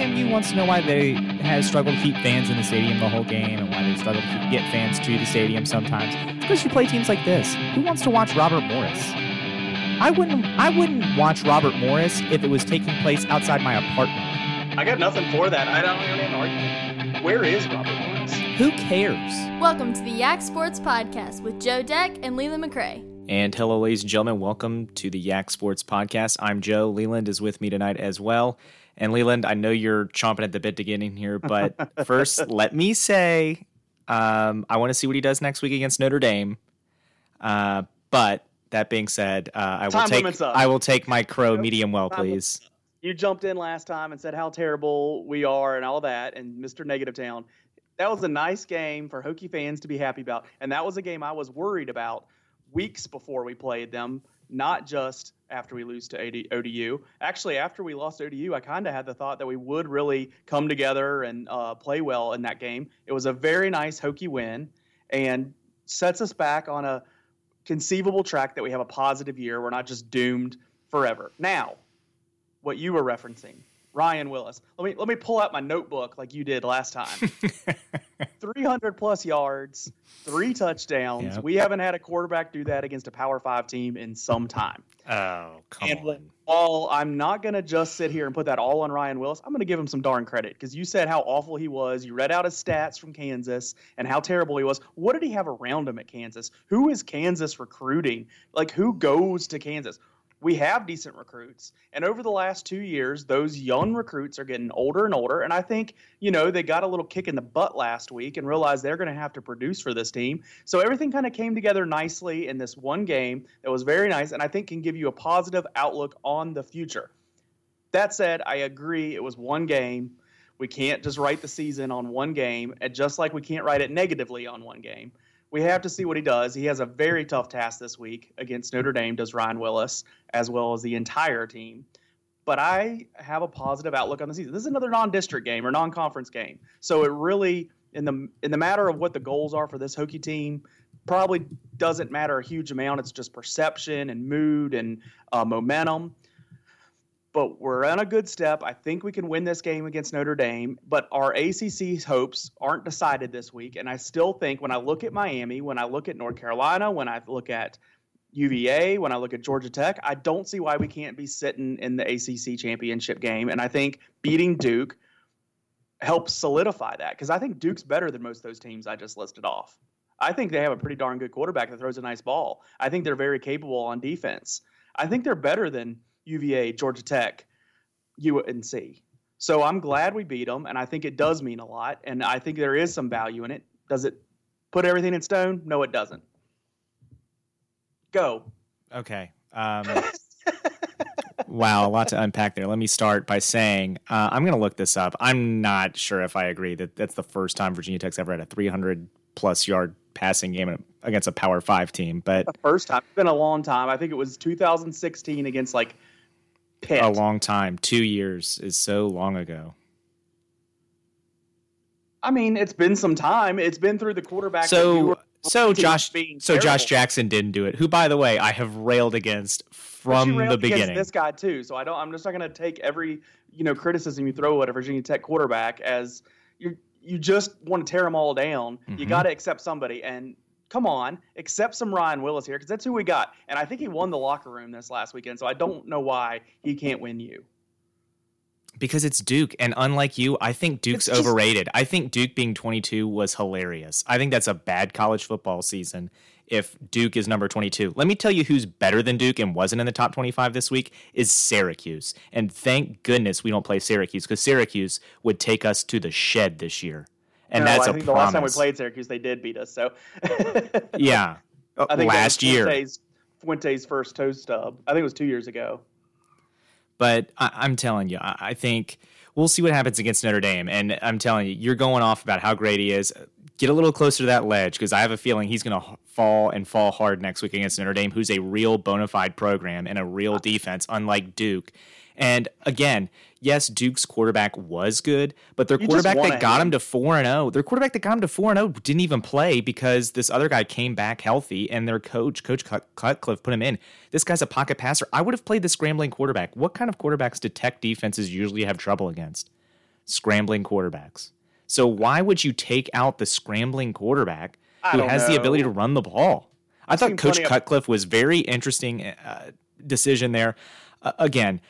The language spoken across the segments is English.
JMU wants to know why they have struggled to keep fans in the stadium the whole game and why they struggle to keep, get fans to the stadium sometimes. It's because you play teams like this. Who wants to watch Robert Morris? I wouldn't. I wouldn't watch Robert Morris if it was taking place outside my apartment. I got nothing for that. I don't have an argument. Where is Robert Morris? Who cares? Welcome to the Yak Sports Podcast with Joe Deck and Leland McRae. And hello, ladies and gentlemen. Welcome to the Yak Sports Podcast. I'm Joe. Leland is with me tonight as well. And Leland, I know you're chomping at the bit to get in here, but first, let me say um, I want to see what he does next week against Notre Dame. Uh, but that being said, uh, I will Time take. I will take my crow medium well, Time please. You jumped in last time and said how terrible we are and all that, and Mr. Negative Town. That was a nice game for Hokie fans to be happy about, and that was a game I was worried about weeks before we played them, not just after we lose to AD, ODU. Actually, after we lost ODU, I kind of had the thought that we would really come together and uh, play well in that game. It was a very nice Hokie win, and sets us back on a conceivable track that we have a positive year. We're not just doomed forever. Now, what you were referencing, Ryan Willis. Let me let me pull out my notebook like you did last time. 300 plus yards, three touchdowns. Yep. We haven't had a quarterback do that against a Power 5 team in some time. Oh, come And on. while I'm not going to just sit here and put that all on Ryan Willis, I'm going to give him some darn credit because you said how awful he was. You read out his stats from Kansas and how terrible he was. What did he have around him at Kansas? Who is Kansas recruiting? Like, who goes to Kansas? We have decent recruits. And over the last two years, those young recruits are getting older and older. And I think, you know, they got a little kick in the butt last week and realized they're going to have to produce for this team. So everything kind of came together nicely in this one game that was very nice and I think can give you a positive outlook on the future. That said, I agree it was one game. We can't just write the season on one game, and just like we can't write it negatively on one game. We have to see what he does. He has a very tough task this week against Notre Dame, does Ryan Willis, as well as the entire team. But I have a positive outlook on the season. This is another non-district game or non-conference game. So it really in the in the matter of what the goals are for this Hokie team, probably doesn't matter a huge amount. It's just perception and mood and uh, momentum. But we're on a good step. I think we can win this game against Notre Dame. But our ACC hopes aren't decided this week. And I still think when I look at Miami, when I look at North Carolina, when I look at UVA, when I look at Georgia Tech, I don't see why we can't be sitting in the ACC championship game. And I think beating Duke helps solidify that because I think Duke's better than most of those teams I just listed off. I think they have a pretty darn good quarterback that throws a nice ball. I think they're very capable on defense. I think they're better than UVA, Georgia Tech, UNC. So I'm glad we beat them, and I think it does mean a lot. And I think there is some value in it. Does it put everything in stone? No, it doesn't. Go. Okay. Um, wow, a lot to unpack there. Let me start by saying uh, I'm going to look this up. I'm not sure if I agree that that's the first time Virginia Tech's ever had a 300 plus yard passing game against a Power Five team, but The first time. It's been a long time. I think it was 2016 against like Pitt. a long time. Two years is so long ago. I mean, it's been some time. It's been through the quarterback. So, so Josh, being so Josh. Jackson didn't do it. Who, by the way, I have railed against from you railed the beginning. This guy too. So I don't. I'm just not going to take every you know criticism you throw at a Virginia Tech quarterback as you you just want to tear them all down. You Mhm. got to accept somebody and. Come on, accept some Ryan Willis here because that's who we got, and I think he won the locker room this last weekend. So I don't know why he can't win you. Because it's Duke, and unlike you, I think Duke's just- overrated. I think Duke being 22 was hilarious. I think that's a bad college football season if Duke is number 22. Let me tell you who's better than Duke and wasn't in the top 25 this week is Syracuse. And thank goodness we don't play Syracuse because Syracuse would take us to the shed this year. And No, that's I think promise. the last time we played Syracuse, they did beat us. So yeah. I think last year. Fuente's, Fuente's first toe stub. I think it was two years ago. But I, I'm telling you, I, I think we'll see what happens against Notre Dame. And I'm telling you, you're going off about how great he is. Get a little closer to that ledge because I have a feeling he's going to fall and fall hard next week against Notre Dame, who's a real bona fide program and a real defense, unlike Duke. And again, yes, Duke's quarterback was good, but their You quarterback that got him to four and zero, their quarterback that got him to four and zero didn't even play because this other guy came back healthy, and their coach, Coach Cut- Cutcliffe, put him in. This guy's a pocket passer. I would have played the scrambling quarterback. What kind of quarterbacks do tech defenses usually have trouble against? scrambling quarterbacks. So why would you take out the scrambling quarterback who has the ability to run the ball? I thought Coach plenty of- Cutcliffe was very interesting uh, decision there. Uh, again,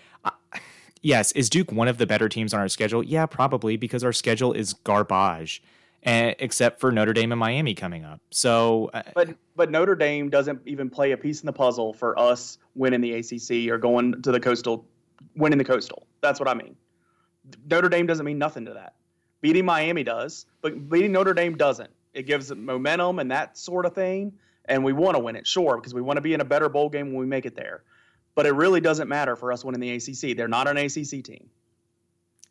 yes, is Duke one of the better teams on our schedule? Yeah, probably because our schedule is garbage, uh, except for Notre Dame and Miami coming up. So uh, But but Notre Dame doesn't even play a piece in the puzzle for us winning the ACC or going to the coastal, winning the coastal. That's what I mean. Notre Dame doesn't mean nothing to that. Beating Miami does, but beating Notre Dame doesn't. It gives it momentum and that sort of thing, and we want to win it, sure, because we want to be in a better bowl game when we make it there. But it really doesn't matter for us winning the ACC. They're not an ACC team.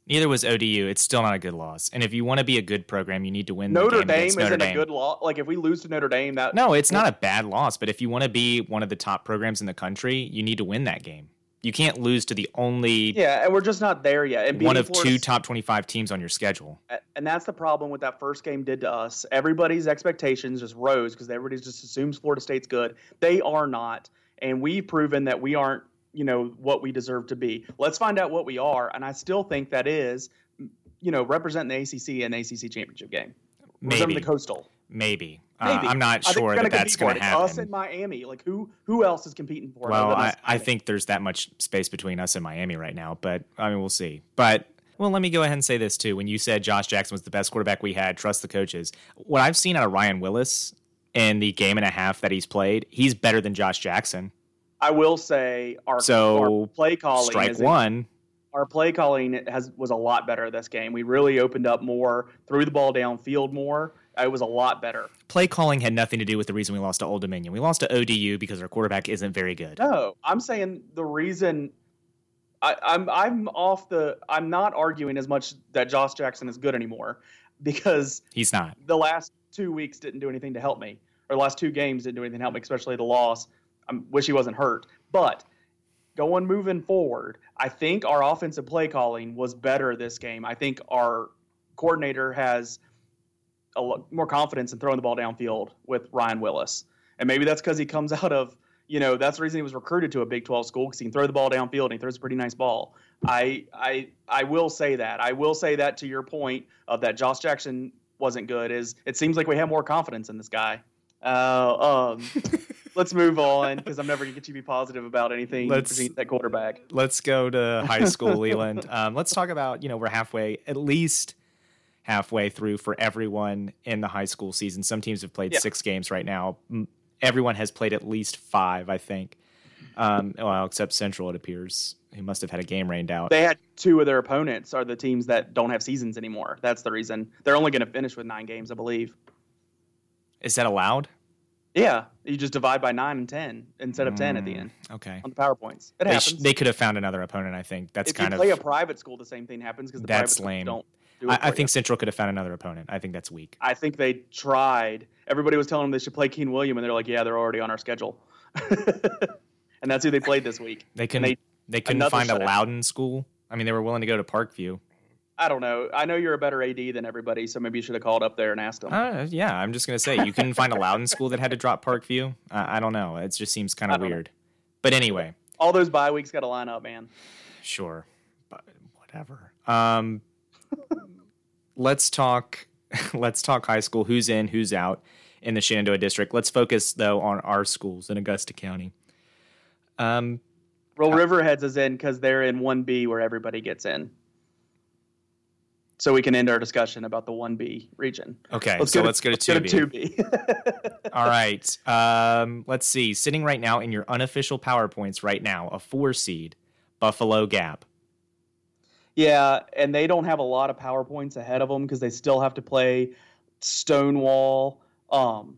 neither was ODU. It's still not a good loss. And if you want to be a good program, you need to win. the Notre game Dame against Notre isn't Dame. a good law. Like if we lose to Notre Dame, that No, it's not a bad loss. But if you want to be one of the top programs in the country, you need to win that game. You can't lose to the only yeah, and we're just not there yet. And one of Florida two top 25 teams on your schedule. and that's the problem with that first game did to us. Everybody's expectations just rose because everybody just assumes Florida State's good. They are not, and we've proven that we aren't, you know, what we deserve to be. Let's find out what we are, and I still think that is, you know, representing the ACC and ACC championship game. Maybe. the coastal. Maybe. Uh, Maybe. I'm not sure that that's going to It's Us happen. in Miami, like who who else is competing for it? Well, I, I think there's that much space between us and Miami right now, but I mean, we'll see. But well, let me go ahead and say this too. When you said Josh Jackson was the best quarterback we had, trust the coaches. What I've seen out of Ryan Willis in the game and a half that he's played, he's better than Josh Jackson. I will say our, So, our play calling Strike one. our play calling has was a lot better this game. We really opened up more, threw the ball downfield more. It was a lot better. Play calling had nothing to do with the reason we lost to Old Dominion. We lost to ODU because our quarterback isn't very good. No, I'm saying the reason I, I'm I'm off the I'm not arguing as much that Josh Jackson is good anymore because He's not. the last two weeks didn't do anything to help me, or the last two games didn't do anything to help me, especially the loss. I wish he wasn't hurt, but going moving forward, I think our offensive play calling was better this game. I think our coordinator has a lot more confidence in throwing the ball downfield with Ryan Willis, and maybe that's because he comes out of you know that's the reason he was recruited to a Big 12 school because he can throw the ball downfield and he throws a pretty nice ball. I I I will say that. I will say that to your point of that Josh Jackson wasn't good. Is it seems like we have more confidence in this guy. Uh, um, let's move on because I'm never gonna get you to be positive about anything Let's- that quarterback. let's go to high school, Leland. Um, let's talk about, you know, we're halfway, at least halfway through for everyone in the high school season. Some teams have played Yeah. six games right now. Everyone has played at least five, I think. Um, well, except Central, it appears, who must have had a game rained out. They had two of their opponents are the teams that don't have seasons anymore. That's the reason they're only going to finish with nine games, I believe. Is that allowed? Yeah, you just divide by nine and ten instead of ten at the mm, end Okay. on the powerpoints. It They, happens. sh- they could have found another opponent, I think. That's if kind you of. play a private school, the same thing happens because the That's private lame. don't do it. I, I think Central could have found another opponent. I think that's weak. I think they tried. Everybody was telling them they should play King William, and they're like, "Yeah, they're already on our schedule." and that's who they played this week. They couldn't. they- They, couldn't find a. Loudoun school. I mean, they were willing to go to Parkview. I don't know. I know you're a better AD than everybody, so maybe you should have called up there and asked them. Uh, yeah, I'm just gonna say you couldn't find a Loudoun school that had to drop Parkview. I, I don't know. It just seems kind of don't know. weird. But anyway, All those bye weeks got to line up, man. sure, but whatever. Um, let's talk. Let's talk high school. Who's in? Who's out in the Shenandoah district? Let's focus though on our schools in Augusta County. Um, Well, Riverheads is in because they're in 1B where everybody gets in. So we can end our discussion about the 1B region. okay, so let's go to two let's go B. to 2B. All right. Um, let's see. Sitting right now in your unofficial PowerPoints right now, a four seed, Buffalo Gap. Yeah, and they don't have a lot of PowerPoints ahead of them because they still have to play Stonewall. Um,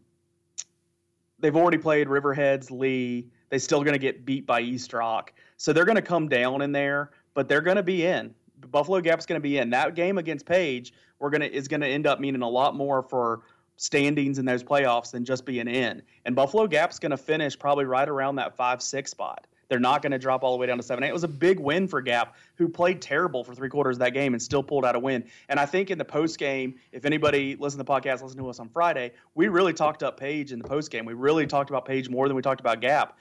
they've already played Riverheads, Lee. They're still going to get beat by East Rock. So they're going to come down in there, but they're going to be in. Buffalo Gap's going to be in. That game against Page we're gonna is going to end up meaning a lot more for standings in those playoffs than just being in. And Buffalo Gap's going to finish probably right around that 5-6 spot. They're not going to drop all the way down to 7 8. It was a big win for Gap, who played terrible for three quarters of that game and still pulled out a win. And I think in the post game, if anybody listened to the podcast, listen to us on Friday, we really talked up Page in the post game. We really talked about Page more than we talked about Gap.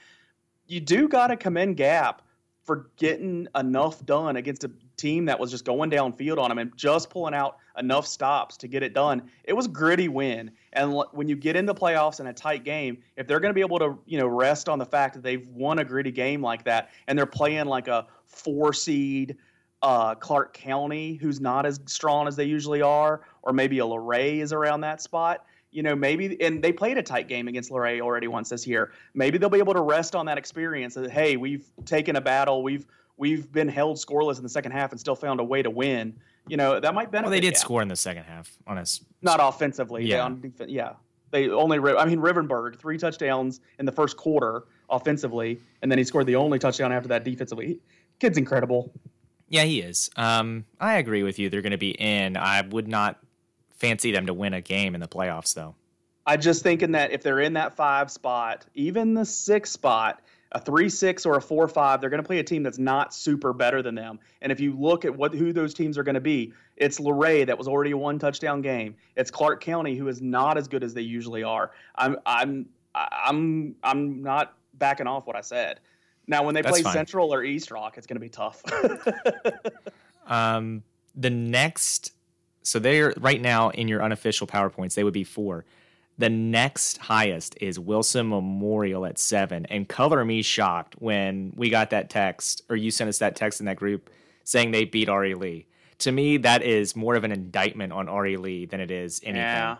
You do got to commend Gap for getting enough done against a team that was just going downfield on them and just pulling out enough stops to get it done. It was a gritty win. And when you get into the playoffs in a tight game, if they're going to be able to, you know, rest on the fact that they've won a gritty game like that and they're playing like a four seed uh, Clarke County, who's not as strong as they usually are, or maybe a Luray is around that spot. You know, maybe, and they played a tight game against Luray already once this year. Maybe they'll be able to rest on that experience that hey, we've taken a battle, we've we've been held scoreless in the second half and still found a way to win. You know, that might benefit. Well, they did yeah. score in the second half on us. Not offensively. Yeah. On def- yeah. They only, I mean, Rivenberg, three touchdowns in the first quarter offensively, and then he scored the only touchdown after that defensively. Kid's incredible. Yeah, he is. Um, I agree with you. They're going to be in. I would not fancy them to win a game in the playoffs, though. I just thinking that if they're in that five spot, even the six spot, a three six or a four five, they're going to play a team that's not super better than them. And if you look at what who those teams are going to be, it's Luray that was already a one touchdown game. It's Clarke County who is not as good as they usually are. I'm I'm I'm I'm not backing off what I said. Now when they That's play fine. Central or East Rock, it's going to be tough. Um, the next, so they're right now in your unofficial PowerPoints, they would be four. The next highest is Wilson Memorial at seven. And color me shocked when we got that text, or you sent us that text in that group saying they beat R.E. Lee. To me, that is more of an indictment on R.E. Lee than it is anything. Yeah.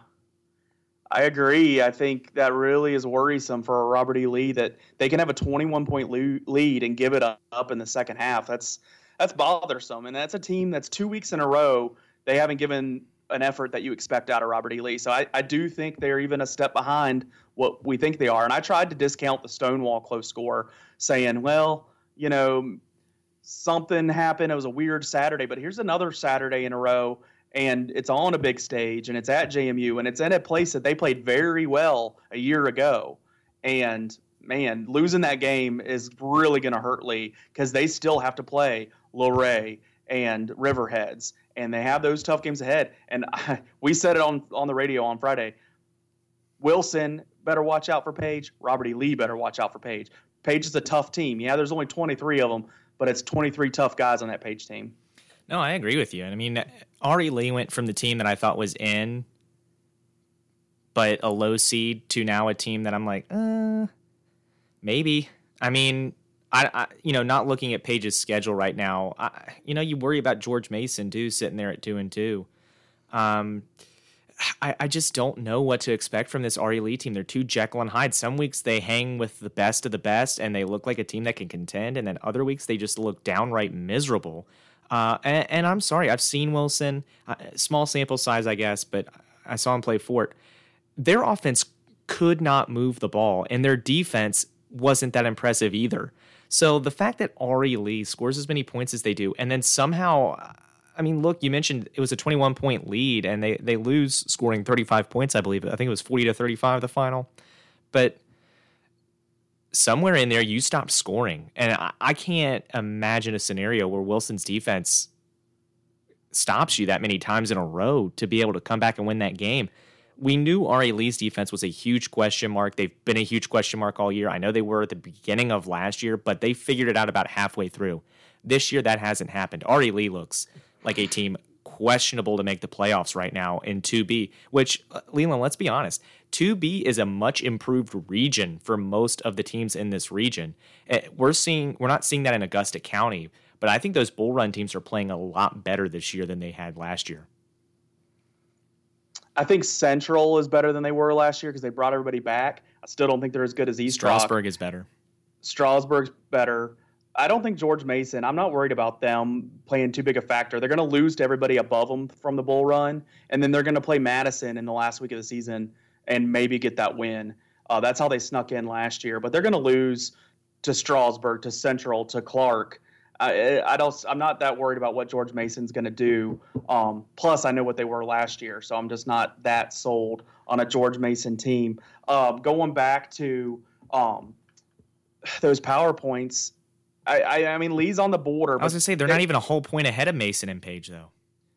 I agree. I think that really is worrisome for Robert E. Lee that they can have a 21 point lead and give it up in the second half. That's that's bothersome, and that's a team that's two weeks in a row they haven't given an effort that you expect out of Robert E. Lee. So I, I do think they're even a step behind what we think they are. And I tried to discount the Stonewall close score, saying, well, you know, something happened. It was a weird Saturday, but here's another Saturday in a row, and it's on a big stage, and it's at JMU, and it's in a place that they played very well a year ago. And man, losing that game is really going to hurt Lee because they still have to play Luray and Riverheads, and they have those tough games ahead. And I, we said it on on the radio on Friday. Wilson better watch out for Page. Robert E. Lee better watch out for Page. Page is a tough team. Yeah, there's only 23 of them, but it's 23 tough guys on that Page team. No, I agree with you. And I mean, R.E. Lee went from the team that I thought was in, but a low seed, to now a team that I'm like, uh, maybe. I mean, I, I you know, not looking at Page's schedule right now. I, you know, you worry about George Mason too, sitting there at two and two. Um, I, I just don't know what to expect from this R.E. Lee team. They're too Jekyll and Hyde. Some weeks they hang with the best of the best and they look like a team that can contend, and then other weeks they just look downright miserable. Uh, and, and I'm sorry, I've seen Wilson, uh, small sample size, I guess, but I saw him play Fort. Their offense could not move the ball, and their defense wasn't that impressive either. So the fact that R.E. Lee scores as many points as they do, and then somehow, I mean, look, you mentioned it was a 21 point lead, and they they lose scoring 35 points, I believe. I think it was 40 to 35 the final, but somewhere in there you stopped scoring, and I, I can't imagine a scenario where Wilson's defense stops you that many times in a row to be able to come back and win that game. We knew R.E. Lee's defense was a huge question mark. They've been a huge question mark all year. I know they were at the beginning of last year, but they figured it out about halfway through. This year, that hasn't happened. R.E. Lee looks like a team questionable to make the playoffs right now in 2B, which, uh, Leland, let's be honest, 2B is a much improved region for most of the teams in this region. Eh, We're seeing, we're not seeing that in Augusta County, but I think those bull run teams are playing a lot better this year than they had last year. I think Central is better than they were last year because they brought everybody back. I still don't think they're as good as East Rock. Strasburg is better. Strasburg's better. I don't think George Mason. I'm not worried about them playing too big a factor. They're going to lose to everybody above them from the bull run, and then they're going to play Madison in the last week of the season and maybe get that win. Uh, that's how they snuck in last year, but they're going to lose to Strasburg, to Central, to Clarke. I, I don't. I'm not that worried about what George Mason's going to do. Um, plus, I know what they were last year, so I'm just not that sold on a George Mason team. Um, going back to um, those powerpoints, I, I, I mean, Lee's on the border. I was gonna say they're not even a whole point ahead of Mason and Page though.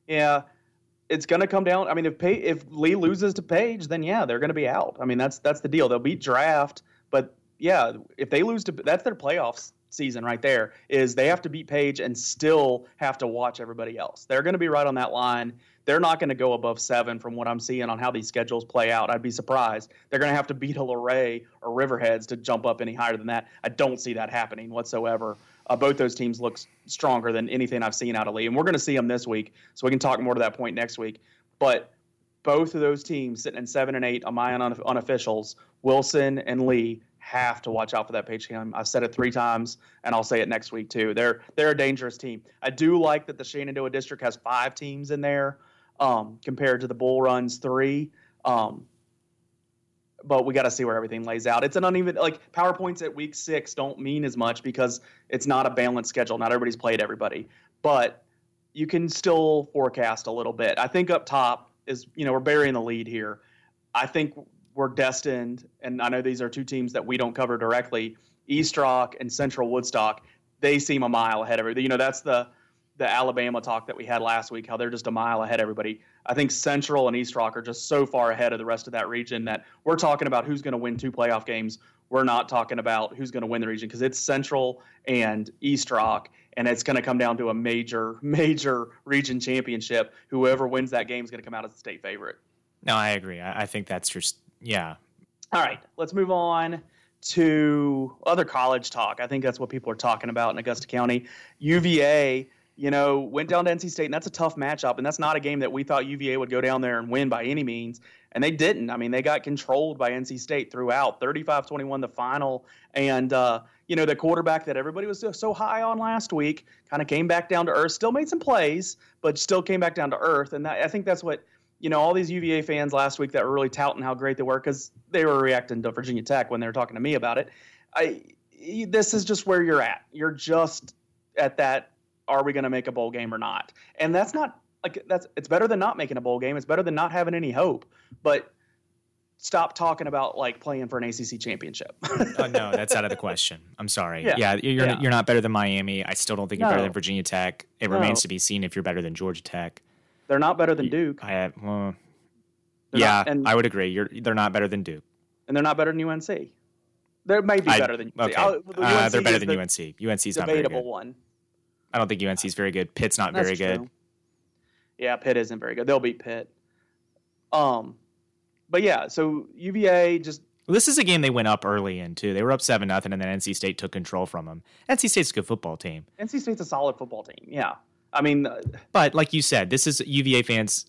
Yeah, it's going to come down. I mean, if Pay, if Lee loses to Page, then yeah, they're going to be out. I mean, that's that's the deal. They'll beat Draft, but yeah, if they lose to that's their playoffs season right there is they have to beat Page and still have to watch everybody else. They're going to be right on that line. They're not going to go above seven from what I'm seeing on how these schedules play out. I'd be surprised. They're going to have to beat a Luray or Riverheads to jump up any higher than that. I don't see that happening whatsoever. Uh, both those teams look stronger than anything I've seen out of Lee, and we're going to see them this week, so we can talk more to that point next week. But both of those teams sitting in seven and eight on my unofficials, Wilson and Lee, have to watch out for that Page. I've said it three times, and I'll say it next week too. They're they're a dangerous team. I do like that the Shenandoah District has five teams in there um, compared to the Bull Run's three. Um, but we got to see where everything lays out. It's an uneven like PowerPoints at week six don't mean as much because it's not a balanced schedule. Not everybody's played everybody, but you can still forecast a little bit. I think up top is you know we're burying the lead here. I think we're destined, and I know these are two teams that we don't cover directly. East Rock and Central Woodstock, they seem a mile ahead of everybody. You know that's the the Alabama talk that we had last week, how they're just a mile ahead of everybody. I think Central and East Rock are just so far ahead of the rest of that region that we're talking about who's going to win two playoff games. We're not talking about who's going to win the region because it's Central and East Rock, and it's going to come down to a major, major region championship. Whoever wins that game is going to come out as the state favorite. No, I agree. I, I think that's just, yeah. All right, let's move on to other college talk. I think that's what people are talking about in Augusta County. UVA you know, went down to NC State, and that's a tough matchup. And that's not a game that we thought UVA would go down there and win by any means. And they didn't. I mean, they got controlled by NC State throughout 35 21 the final. And, uh, you know, the quarterback that everybody was so high on last week kind of came back down to earth, still made some plays, but still came back down to earth. And that, I think that's what, you know, all these UVA fans last week that were really touting how great they were because they were reacting to Virginia Tech when they were talking to me about it. I, this is just where you're at. You're just at that are we going to make a bowl game or not? And that's not like that's it's better than not making a bowl game. It's better than not having any hope. But stop talking about like playing for an ACC championship. oh, no, that's out of the question. I'm sorry. Yeah, yeah you're yeah. you're not better than Miami. I still don't think you're no. better than Virginia Tech. It no. remains to be seen if you're better than Georgia Tech. They're not better than Duke. I have, well, yeah, not, and, I would agree. You're they're not better than Duke, and they're not better than UNC. They may be better than okay. Uh, uh, they're better than UNC. UNC is not debatable one. I don't think UNC is very good. Pitt's not That's very true. good. Yeah, Pitt isn't very good. They'll beat Pitt. Um, but yeah, so UVA just. Well, this is a game they went up early in too. They were up seven nothing, and then NC State took control from them. NC State's a good football team. NC State's a solid football team. Yeah, I mean, uh, but like you said, this is UVA fans.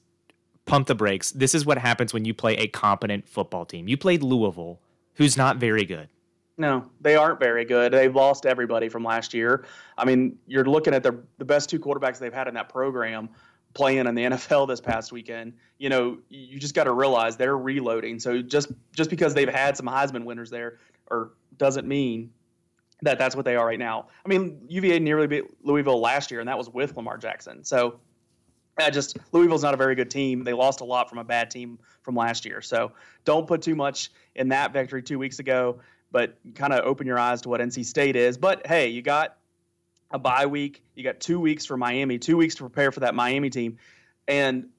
Pump the brakes. This is what happens when you play a competent football team. You played Louisville, who's not very good. No, they aren't very good. They've lost everybody from last year. I mean, you're looking at the the best two quarterbacks they've had in that program playing in the NFL this past weekend. You know, you just got to realize they're reloading. So just just because they've had some Heisman winners there, or doesn't mean that that's what they are right now. I mean, UVA nearly beat Louisville last year, and that was with Lamar Jackson. So I just Louisville's not a very good team. They lost a lot from a bad team from last year. So don't put too much in that victory two weeks ago but kind of open your eyes to what NC State is. But hey, you got a bye week. You got two weeks for Miami, two weeks to prepare for that Miami team. And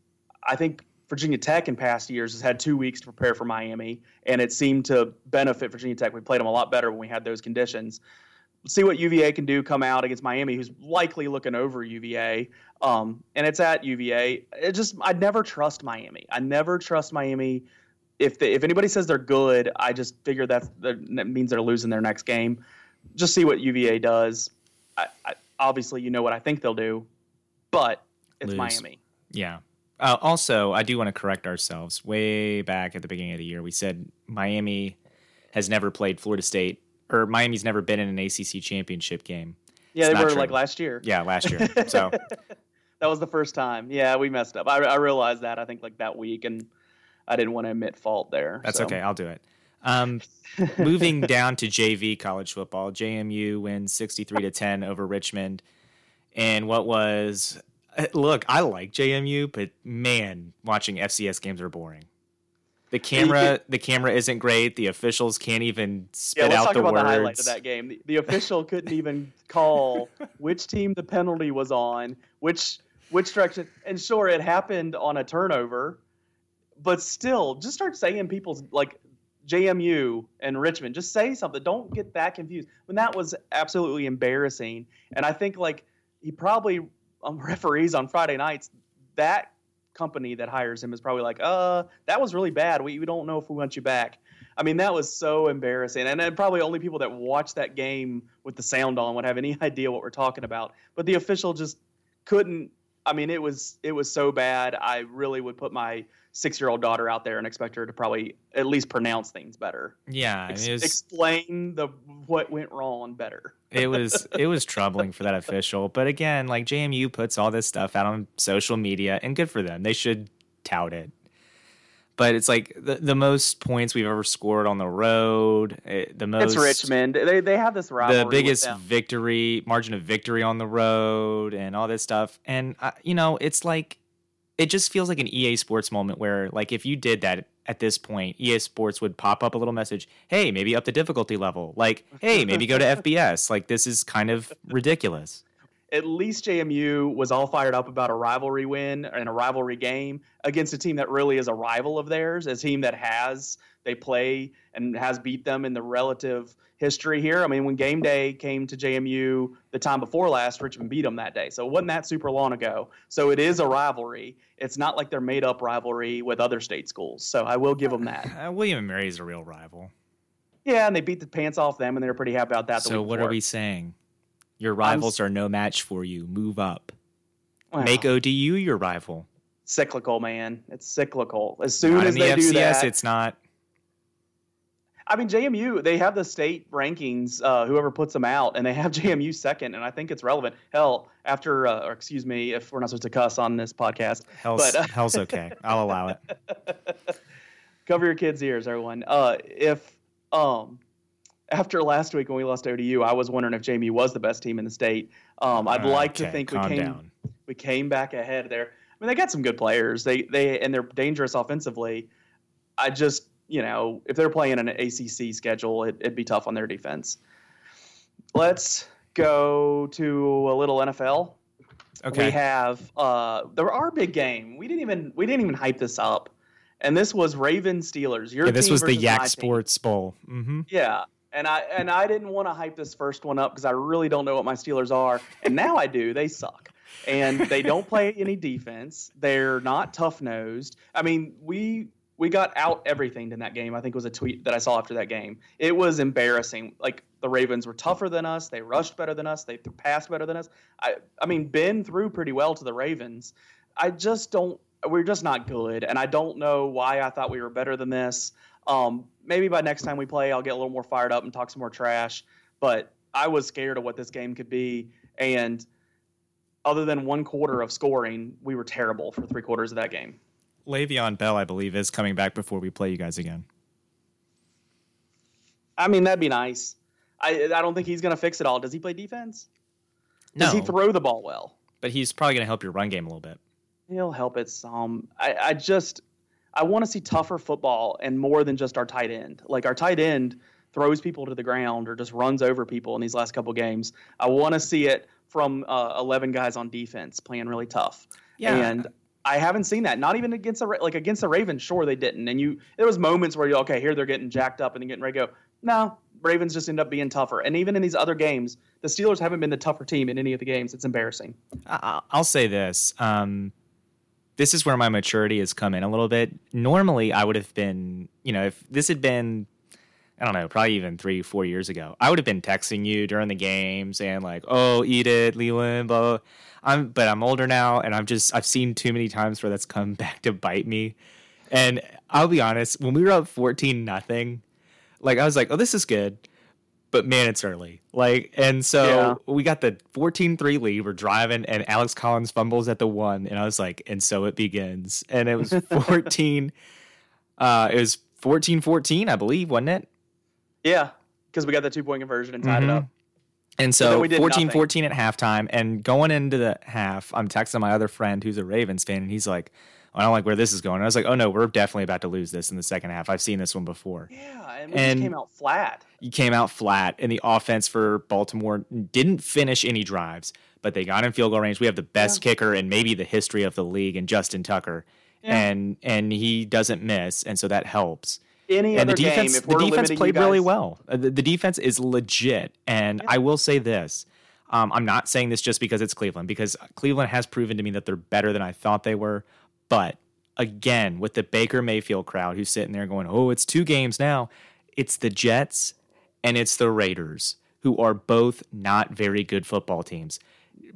I think Virginia Tech in past years has had two weeks to prepare for Miami, and it seemed to benefit Virginia Tech. We played them a lot better when we had those conditions. Let's see what UVA can do come out against Miami, who's likely looking over UVA. Um, and it's at UVA. It just I never trust Miami. I never trust Miami if they, if anybody says they're good, I just figure that's, that means they're losing their next game. Just see what UVA does. I, I, obviously, you know what I think they'll do, but it's Lose. Miami. Yeah. Uh, also, I do want to correct ourselves. Way back at the beginning of the year, we said Miami has never played Florida State, or Miami's never been in an ACC championship game. Yeah, it's they were true. like last year. Yeah, last year. So that was the first time. Yeah, we messed up. I, I realized that I think like that week, and I didn't want to admit fault there. That's so. okay. I'll do it. Um, moving down to JV college football, JMU wins 63 to 10 over Richmond. And what was Uh, look, I like JMU, but man, watching FCS games are boring. The camera, the camera isn't great. The officials can't even spit yeah, let's out talk the about words. the highlight of that game. The, the official couldn't even call which team the penalty was on, which which direction. And sure, it happened on a turnover, but still, just start saying people's like JMU and Richmond. Just say something. Don't get that confused. When that was absolutely embarrassing. And I think like he probably um, referees on Friday nights. That company that hires him is probably like, uh, that was really bad. We, we don't know if we want you back. I mean, that was so embarrassing. And, and probably only people that watch that game with the sound on would have any idea what we're talking about. But the official just couldn't. I mean, it was it was so bad. I really would put my six year old daughter out there and expect her to probably at least pronounce things better. Yeah, Ex- was, explain the what went wrong better. It was it was troubling for that official. But again, like JMU puts all this stuff out on social media, and good for them. They should tout it. But it's like the, the most points we've ever scored on the road. It, the most It's Richmond. They they have this rivalry. the biggest victory margin of victory on the road and all this stuff and uh, you know it's like it just feels like an ea sports moment where like if you did that at this point ea sports would pop up a little message hey maybe up the difficulty level. Like hey maybe go to fbs like this is kind of ridiculous. At least JMU was all fired up about a rivalry win and a rivalry game against a team that really is a rival of theirs, a team that has they play and has beat them in the relative history here. I mean, when game day came to JMU the time before last, Richmond beat them that day. So it wasn't that super long ago. So it is a rivalry. It's not like they're made up rivalry with other state schools. So I will give them that. uh, william and mary is a real rival Yeah, and they beat the pants off them, and they were pretty happy about that. So week what are we saying your rivals are no match for you move up Wow. make odu your rival cyclical, man. It's cyclical. As soon not as in the they do fcs that, it's not I mean, JMU, they have the state rankings, uh, whoever puts them out, and they have JMU second, and I think it's relevant. Hell, after, uh, or excuse me, if we're not supposed to cuss on this podcast, hell's, But, uh, hell's okay i'll allow it cover your kids' ears, everyone. Uh, if, um, after last week when we lost to ODU, I was wondering if JMU was the best team in the state. Um, I'd like to Okay, think we came, down. we came back ahead there. I mean, they got some good players. They, they, and they're dangerous offensively. I just, you know, if they're playing an ACC schedule, it, it'd be tough on their defense. Let's go to a little NFL. okay We have uh, there our big game. We didn't even we didn't even hype this up, and this was Ravens Steelers. Your Yeah, this was the Yak team. Sports Bowl. hmm Yeah, and I and I didn't want to hype this first one up because I really don't know what my Steelers are, and now I do. They suck, and they don't play any defense. They're not tough nosed. I mean, we we got out everything in that game. I think it was a tweet that I saw after that game. It was embarrassing. Like the Ravens were tougher than us. They rushed better than us. They th- passed better than us. I I mean, Ben threw pretty well to the Ravens. I just don't. We're just not good, and I don't know why I thought we were better than this. Um, maybe by next time we play, I'll get a little more fired up and talk some more trash. But I was scared of what this game could be, and other than one quarter of scoring, we were terrible for three quarters of that game. Le'Veon Bell, I believe, is coming back before we play you guys again. I mean, that'd be nice. I I don't think he's going to fix it all. Does he play defense? Does he throw the ball well? But he's probably going to help your run game a little bit. He'll help it some. I, I just I want to see tougher football and more than just our tight end. Like our tight end throws people to the ground or just runs over people in these last couple games. I want to see it from uh, 11 guys on defense playing really tough. Yeah. And I haven't seen that. Not even against the like against the Ravens. Sure, they didn't. And you there was moments where you okay here they're getting jacked up and getting ready to go. No, Ravens just end up being tougher. And even in these other games, the Steelers haven't been the tougher team in any of the games. It's embarrassing. I'll say this. Um, this is where my maturity has come in a little bit. Normally, I would have been, you know, if this had been, I don't know, probably even three, four years ago, I would have been texting you during the games and like, oh, eat it, Leland, blah. blah. I'm, but I'm older now, and I've just I've seen too many times where that's come back to bite me. And I'll be honest, when we were up fourteen nothing, like I was like, oh, this is good but man, it's early. Like, and so we got the 14 3 lead. We're driving, and Alex Collins fumbles at the one. And I was like, and so it begins. And it was 14, uh, it was 14 14, I believe, wasn't it? Yeah, because we got the two point conversion and tied it Mhm. up. And so did 14 nothing. 14 at halftime. And going into the half, I'm texting my other friend who's a Ravens fan, and he's like, I don't like where this is going. And I was like, oh no, we're definitely about to lose this in the second half. I've seen this one before. Yeah, and we And- came out flat. you came out flat, and the offense for Baltimore didn't finish any drives, but they got in field goal range. We have the best kicker in maybe the history of the league, and Justin Tucker, Yeah. and and he doesn't miss, and so that helps. Any and other the defense, game, if the we're defense played you really well. Uh, the, the defense is legit, and I will say this: um, I'm not saying this just because it's Cleveland, because Cleveland has proven to me that they're better than I thought they were. But again, with the Baker Mayfield crowd who's sitting there going, "Oh, it's two games now," it's the Jets and it's the Raiders who are both not very good football teams.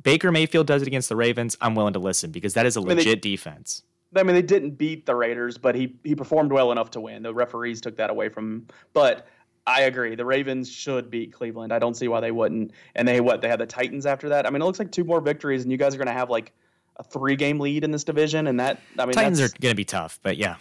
Baker Mayfield does it against the Ravens. I'm willing to listen because that is a mean, they- legit defense. I mean, they didn't beat the Raiders, but he he performed well enough to win. The referees took that away from him. But I agree, the Ravens should beat Cleveland. I don't see why they wouldn't. And they what? They had the Titans after that. I mean, it looks like two more victories, and you guys are going to have like a three game lead in this division. And that I mean, Titans are that's, going to be tough, but yeah.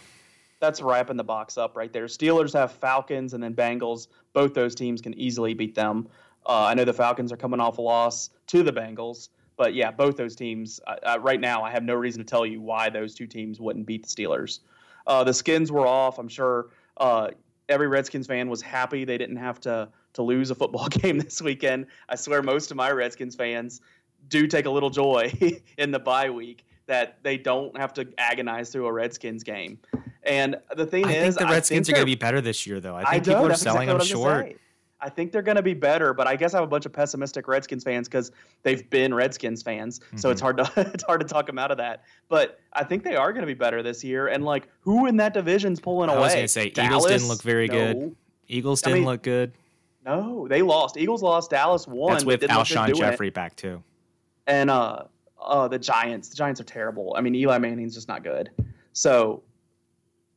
that's wrapping the box up right there. Steelers have Falcons and then Bengals. Both those teams can easily beat them. Uh, I know the Falcons are coming off a loss to the Bengals, but yeah, both those teams. Uh, uh, right now, I have no reason to tell you why those two teams wouldn't beat the Steelers. Uh, the Skins were off. I'm sure uh, every Redskins fan was happy they didn't have to to lose a football game this weekend. I swear, most of my Redskins fans do take a little joy in the bye week that they don't have to agonize through a Redskins game. And the thing I is, think the Redskins are going to be better this year, though. I I think know, people are selling exactly them I short. I think they're going to be better, but I guess I have a bunch of pessimistic Redskins fans because they've been Redskins fans, so Mm-hmm. it's hard to it's hard to talk them out of that. But I think they are going to be better this year. And like, who in that division's pulling I away? I was going to say Eagles didn't look very No. good. Eagles didn't mean, look good. No, they lost. Eagles lost. Dallas won. That's with Alshon doing it. Jeffery back too. and uh, uh, the Giants. The Giants are terrible. I mean, Eli Manning's just not good. So.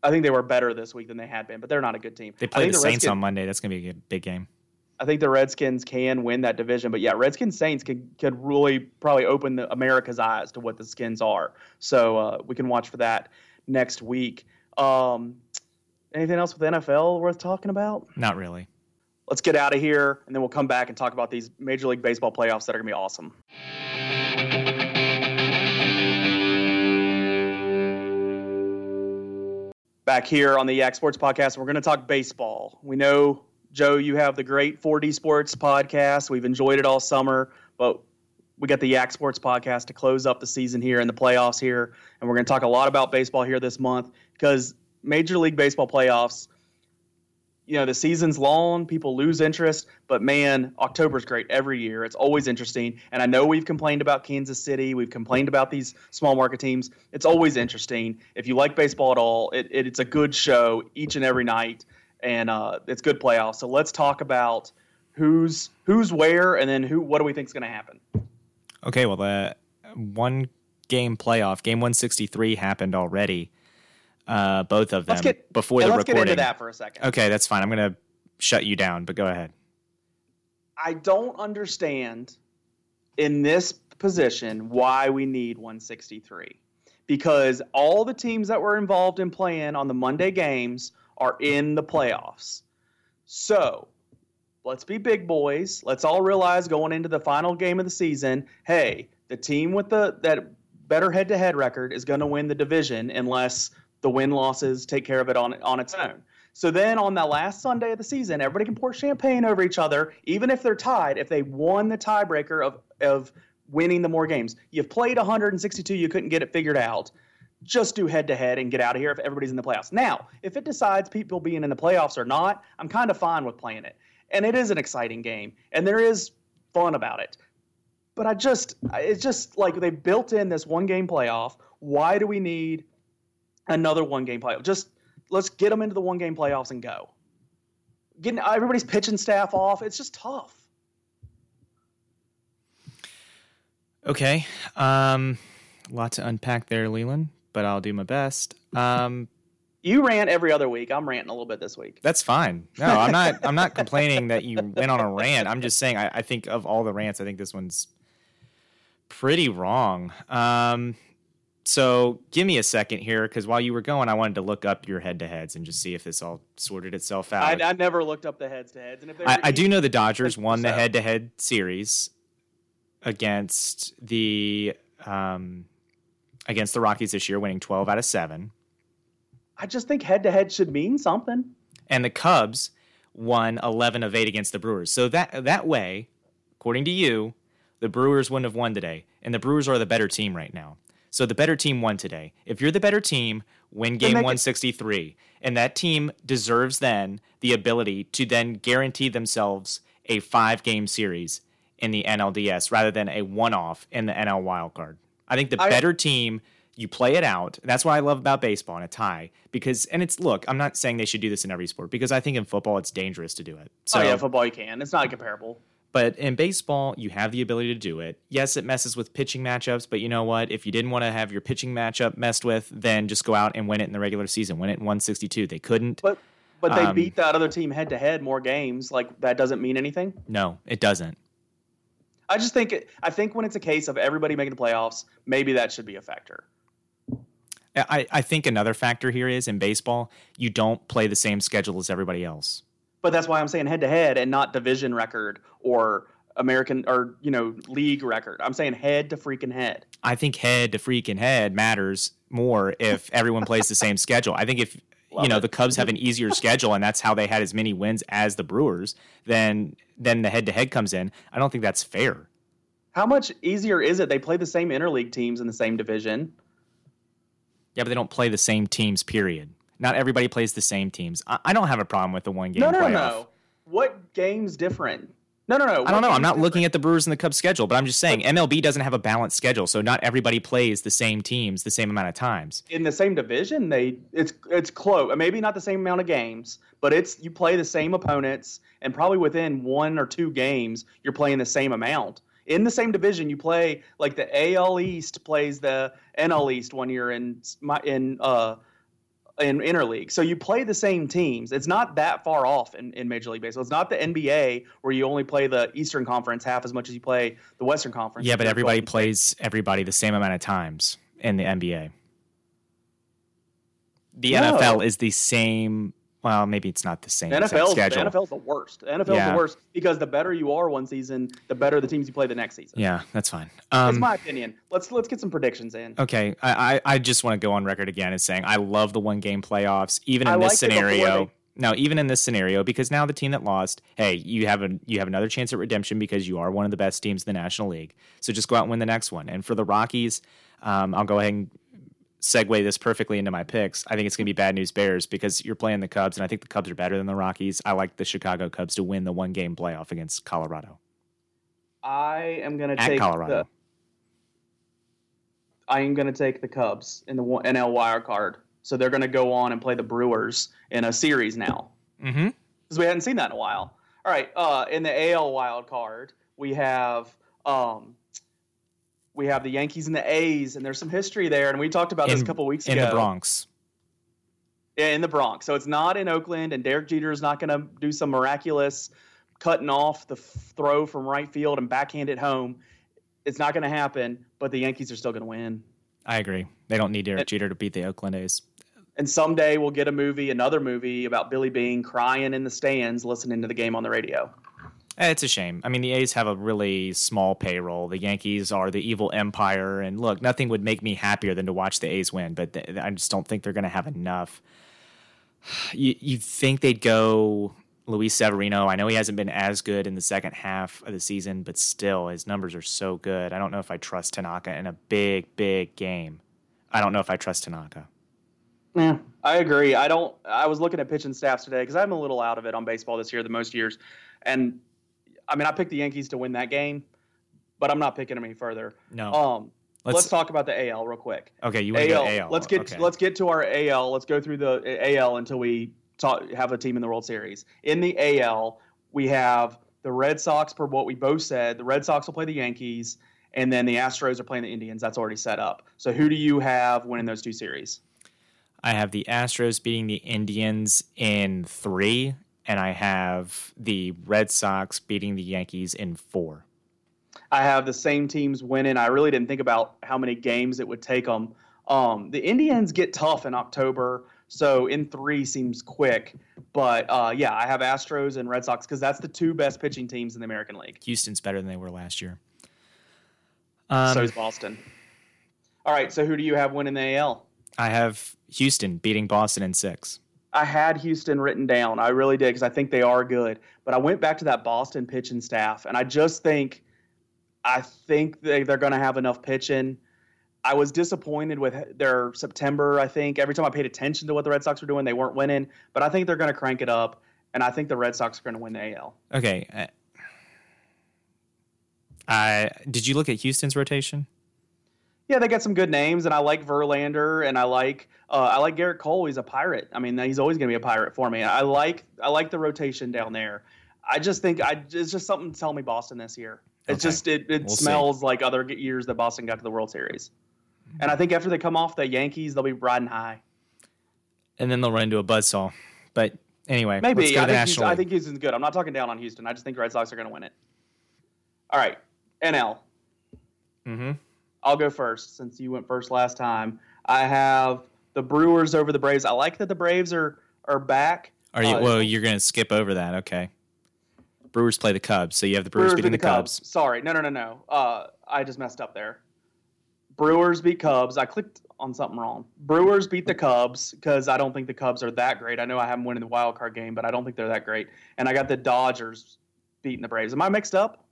I think they were better this week than they had been, but they're not a good team. They I play think the Saints Redskins- on Monday. That's going to be a good, big game. I think the Redskins can win that division. But yeah, Redskins Saints could could really probably open the America's eyes to what the skins are. So uh, we can watch for that next week. Um, anything else with NFL worth talking about? Not really. Let's get out of here, and then we'll come back and talk about these Major League Baseball playoffs that are gonna be awesome. Back here on the Yak Sports Podcast, we're going to talk baseball. We know, Joe, you have the great 4D Sports Podcast. We've enjoyed it all summer, but we got the Yak Sports Podcast to close up the season here and the playoffs here. And we're going to talk a lot about baseball here this month because Major League Baseball playoffs, you know, the season's long, people lose interest, but man, October's great every year. It's always interesting. And I know we've complained about Kansas City, we've complained about these small market teams. It's always interesting. If you like baseball at all, it, it, it's a good show each and every night, and uh, it's good playoffs. So let's talk about who's who's where, and then who what do we think is going to happen. Okay, well, the one game playoff, game 163 happened already. Uh, both of them Let's get before yeah, the let's recording. get into that for a second. Okay, that's fine. I'm going to shut you down, but go ahead. I don't understand in this position why we need 163 because all the teams that were involved in playing on the Monday games are in the playoffs. So let's be big boys. Let's all realize going into the final game of the season, hey, the team with the that better head-to-head record is going to win the division unless the win losses take care of it on on its own. So then on that last Sunday of the season, everybody can pour champagne over each other, even if they're tied, if they won the tiebreaker of of winning the more games. You've played 162, you couldn't get it figured out. Just do head to head and get out of here if everybody's in the playoffs. Now, if it decides people being in the playoffs or not, I'm kind of fine with playing it. And it is an exciting game, and there is fun about it. But I just, it's just like they built in this one game playoff. Why do we need another one game playoff? Just let's get them into the one game playoffs and go. Getting everybody's pitching staff off, it's just tough. Okay. Um, lot to unpack there, Leland, but I'll do my best. Um, You rant every other week. I'm ranting a little bit this week. that's fine. No, I'm not. I'm not complaining that you went on a rant. I'm just saying I, I think of all the rants, I think this one's pretty wrong. Um, so give me a second here, because while you were going, I wanted to look up your head-to-heads and just see if this all sorted itself out. I, I never looked up the heads to heads, and if I, I do know the Dodgers won the head-to-head series against the um, against the Rockies this year, winning 12 out of seven. I just think head to head should mean something. and the Cubs won 11 of 8 against the Brewers. So that that way, according to you, the Brewers wouldn't have won today, and the Brewers are the better team right now. So the better team won today. If you're the better team, win game they could- 163. And that team deserves then the ability to then guarantee themselves a five game series in the NLDS rather than a one off in the NL wildcard. I think the I- better team, you play it out. That's what I love about baseball and a tie. Because, and it's, look, I'm not saying they should do this in every sport because I think in football it's dangerous to do it. So, oh yeah, football you can. It's not comparable. but in baseball, you have the ability to do it. Yes, it messes with pitching matchups, but you know what? If you didn't want to have your pitching matchup messed with, then just go out and win it in the regular season. Win it in 162. They couldn't. But but they Um, beat that other team head to head more games. Like that doesn't mean anything. No, it doesn't. I just think it, I think when it's a case of everybody making the playoffs, maybe that should be a factor. I, I think another factor here is in baseball, you don't play the same schedule as everybody else. But that's why I'm saying head to head and not division record or American or you know league record. I'm saying head to freaking head. I think head to freaking head matters more if everyone plays the same schedule. I think if Love you know it. the Cubs have an easier schedule and that's how they had as many wins as the Brewers, then then the head to head comes in. I don't think that's fair. How much easier is it? They play the same interleague teams in the same division. Yeah, but they don't play the same teams. Period. Not everybody plays the same teams. I, I don't have a problem with the one game No, no, playoff. no. What game's different? No, no, no. I don't know. I'm not looking at the Brewers and the Cubs schedule, but I'm just saying MLB doesn't have a balanced schedule, so not everybody plays the same teams the same amount of times. in the same division. They it's it's close. Maybe not the same amount of games, but it's you play the same opponents, and probably within one or two games, you're playing the same amount. In the same division, you play like the AL East plays the NL East one year in my in uh in interleague. So you play the same teams. It's not that far off in, in Major League Baseball. It's not the NBA where you only play the Eastern Conference half as much as you play the Western Conference. Yeah, but everybody 12 plays everybody the same amount of times in the NBA. The No. NFL is the same. Well, maybe it's not the same The exact the. NFL's the worst. The NFL's Yeah. the worst because the better you are one season, the better the teams you play the next season. Yeah, that's fine. That's Um, my opinion. Let's let's get some predictions in. okay, I, I I just want to go on record again as saying I love the one game playoffs, even in I this liked it before scenario. No, even in this scenario, because now the team that lost, hey, you have a you have another chance at redemption because you are one of the best teams in the National League. So just go out and win the next one. And for the Rockies, um, I'll go ahead and segue this perfectly into my picks. I think it's going to be bad news Bears because you're playing the Cubs, and I think the Cubs are better than the Rockies. I like the Chicago Cubs to win the one game playoff against Colorado I am going to take Colorado. the. I am going to take the Cubs in the one- NL wild card. So they're going to go on and play the Brewers in a series now Mm-hmm. because we hadn't seen that in a while. All right, uh, in the AL wild card, we have um, we have the Yankees and the A's, and there's some history there, and we talked about this a couple weeks in ago. In the Bronx. Yeah, in the Bronx. So it's not in Oakland, and Derek Jeter is not going to do some miraculous cutting off the f- throw from right field and backhand it home. It's not going to happen, but the Yankees are still going to win. I agree. They don't need Derek It- Jeter to beat the Oakland A's. And someday we'll get a movie, another movie about Billy Beane crying in the stands listening to the game on the radio. Eh, It's a shame. I mean, the A's have a really small payroll. The Yankees are the evil empire, and look, nothing would make me happier than to watch the A's win. But th- I just don't think they're going to have enough. You you think they'd go Luis Severino? I know he hasn't been as good in the second half of the season, but still, his numbers are so good. I don't know if I trust Tanaka in a big, big game. I don't know if I trust Tanaka. Yeah, I agree. I don't. I was looking at pitching staffs today because I'm a little out of it on baseball this year, the most years, and I mean I picked the Yankees to win that game, but I'm not picking them any further. No. Um, let's, Let's- talk about the AL real quick. okay, you go AL? Let's get Okay. let's get to our AL. Let's go through the AL until we talk, have a team in the World Series. In the AL, we have the Red Sox. Per what we both said, the Red Sox will play the Yankees, and then the Astros are playing the Indians. That's already set up. So who do you have winning those two series? I have the Astros beating the Indians in three, and I have the Red Sox beating the Yankees in four. I have the same teams winning. I really didn't think about how many games it would take them. Um, the Indians get tough in October, so in three seems quick. But uh, yeah, I have Astros and Red Sox because that's the two best pitching teams in the American League. Houston's better than they were last year. Um, so is Boston. All right, so who do you have winning the AL? I have Houston beating Boston in six. I had Houston written down. I really did because I think they are good. But I went back to that Boston pitching staff, and I just think, I think they, they're going to have enough pitching. I was disappointed with their September. I think every time I paid attention to what the Red Sox were doing, they weren't winning. But I think they're going to crank it up, and I think the Red Sox are going to win the AL. Okay. Uh, did you look at Houston's rotation? Yeah, they got some good names, and I like Verlander, and I like uh, I like Gerrit Cole. He's a pirate. I mean, he's always going to be a pirate for me. I like I like the rotation down there. I just think I it's just something to tell me Boston this year. It's okay. just it, it we'll smells see. like other years that Boston got to the World Series. And I think after they come off the Yankees, they'll be riding high. And then they'll run into a buzzsaw. But anyway, maybe I think, I think Houston's good. I'm not talking down on Houston. I just think Red Sox are going to win it. All right, NL. Mm-hmm. I'll go first since you went first last time. I have the Brewers over the Braves. I like that the Braves are are back. Are you? Uh, well, you're going to skip over that. Okay. Brewers play the Cubs, so you have the Brewers, Brewers beating the, the Cubs. Cubs. Sorry, no, no, no, no. Uh, I just messed up there. Brewers beat Cubs. I clicked on something wrong. Brewers beat the Cubs because I don't think the Cubs are that great. I know I haven't won in the wild card game, but I don't think they're that great. And I got the Dodgers beating the Braves. Am I mixed up?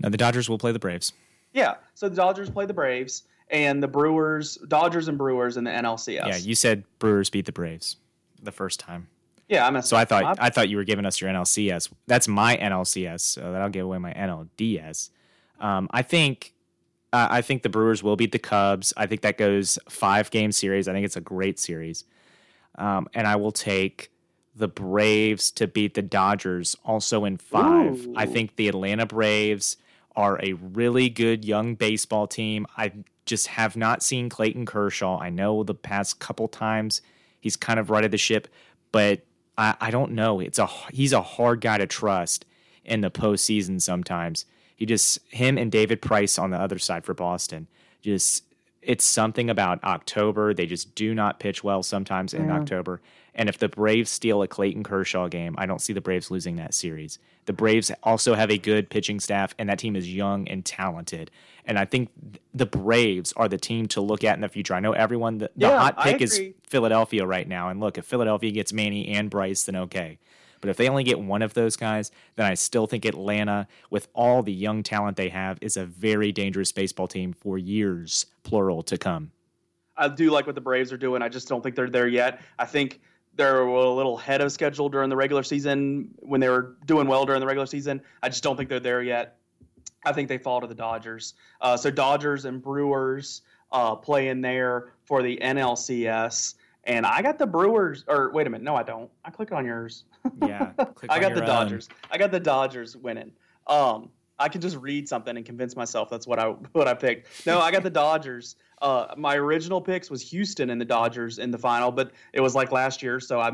No, the Dodgers will play the Braves. Yeah, so the Dodgers play the Braves, and the Brewers, Dodgers and Brewers in the NLCS. Yeah, you said Brewers beat the Braves the first time. Yeah, I'm. A So I thought I thought you were giving us your NLCS. That's my NLCS, so that'll give away my NLDS. Um, I think uh, I think the Brewers will beat the Cubs. I think that goes five game series. I think it's a great series. Um, and I will take the Braves to beat the Dodgers also in five. Ooh. I think the Atlanta Braves are a really good young baseball team. I just have not seen Clayton Kershaw. I know the past couple times he's kind of righted the ship, but I, I don't know. It's a he's a hard guy to trust in the postseason sometimes. He just him and David Price on the other side for Boston. Just it's something about October. They just do not pitch well sometimes in October. And if the Braves steal a Clayton Kershaw game, I don't see the Braves losing that series. The Braves also have a good pitching staff, and that team is young and talented. And I think the Braves are the team to look at in the future. I know everyone, the, the yeah, hot pick is Philadelphia right now. And look, if Philadelphia gets Manny and Bryce, then okay. But if they only get one of those guys, then I still think Atlanta, with all the young talent they have, is a very dangerous baseball team for years, plural, to come. I do like what the Braves are doing. I just don't think they're there yet. I think they're a little ahead of schedule during the regular season when they were doing well during the regular season. I just don't think they're there yet. I think they fall to the Dodgers. Uh, so Dodgers and Brewers uh, playing there for the NLCS. And I got the Brewers, or wait a minute, no, I don't. I clicked on yours. Yeah, I got the Dodgers. Own. I got the Dodgers winning. Um, I can just read something and convince myself that's what I what I picked. No, I got the Dodgers. Uh, my original picks was Houston and the Dodgers in the final, but it was like last year, so I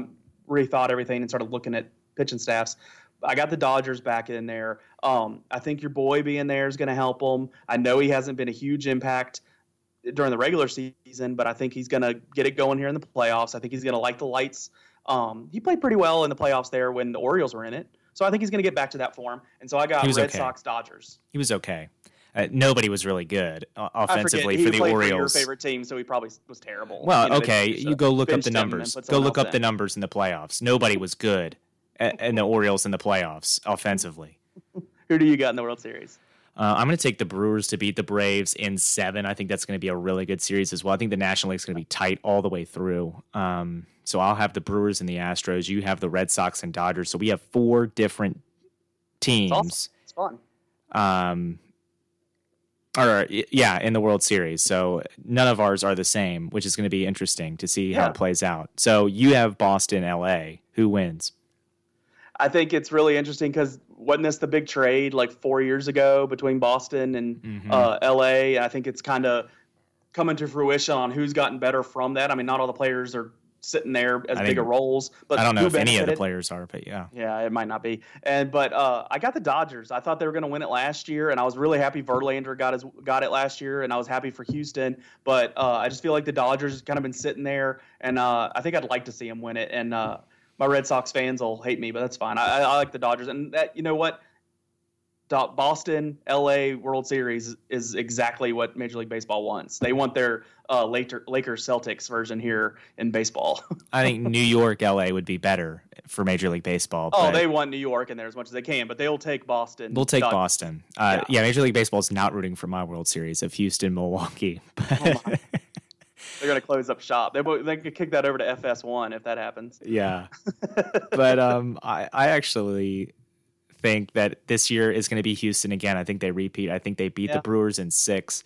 rethought everything and started looking at pitching staffs. I got the Dodgers back in there. Um, I think your boy being there is going to help them. I know he hasn't been a huge impact during the regular season, but I think he's going to get it going here in the playoffs. I think he's going to like the lights. Um, he played pretty well in the playoffs there when the Orioles were in it. So I think he's going to get back to that form. And so I got Red okay. Sox Dodgers. He was okay. Uh, nobody was really good uh, offensively for the Orioles. For your favorite team, so he probably was terrible. Well, you know, okay, you go look up the numbers. Go look up in. the numbers in the playoffs. Nobody was good, in the Orioles in the playoffs offensively. Who do you got in the World Series? Uh, I'm going to take the Brewers to beat the Braves in seven. I think that's going to be a really good series as well. I think the National League is going to be tight all the way through. Um, so I'll have the Brewers and the Astros. You have the Red Sox and Dodgers. So we have four different teams. It's, awesome. it's fun. Um, or yeah, in the World Series. So none of ours are the same, which is going to be interesting to see yeah. how it plays out. So you have Boston, LA. Who wins? I think it's really interesting because wasn't this the big trade like four years ago between Boston and mm-hmm. uh, LA? I think it's kind of coming to fruition on who's gotten better from that. I mean, not all the players are sitting there as big a roles, but I don't know if any of the players are, but yeah, yeah, it might not be. And but uh, I got the Dodgers. I thought they were going to win it last year, and I was really happy Verlander got his got it last year, and I was happy for Houston. But uh, I just feel like the Dodgers kind of been sitting there, and uh, I think I'd like to see them win it. And uh, my Red Sox fans will hate me, but that's fine. I, I like the Dodgers, and that you know what? Boston, LA World Series is exactly what Major League Baseball wants. They want their uh, Laker, Lakers Celtics version here in baseball. I think New York, LA would be better for Major League Baseball. Oh, they want New York in there as much as they can, but they'll take Boston. We'll take Dodgers. Boston. Uh, yeah. yeah. Major League Baseball is not rooting for my World Series of Houston, Milwaukee. oh They're going to close up shop. They they could kick that over to FS1 if that happens. Yeah, but um, I I actually think that this year is going to be Houston again. I think they repeat. I think they beat yeah. the Brewers in six.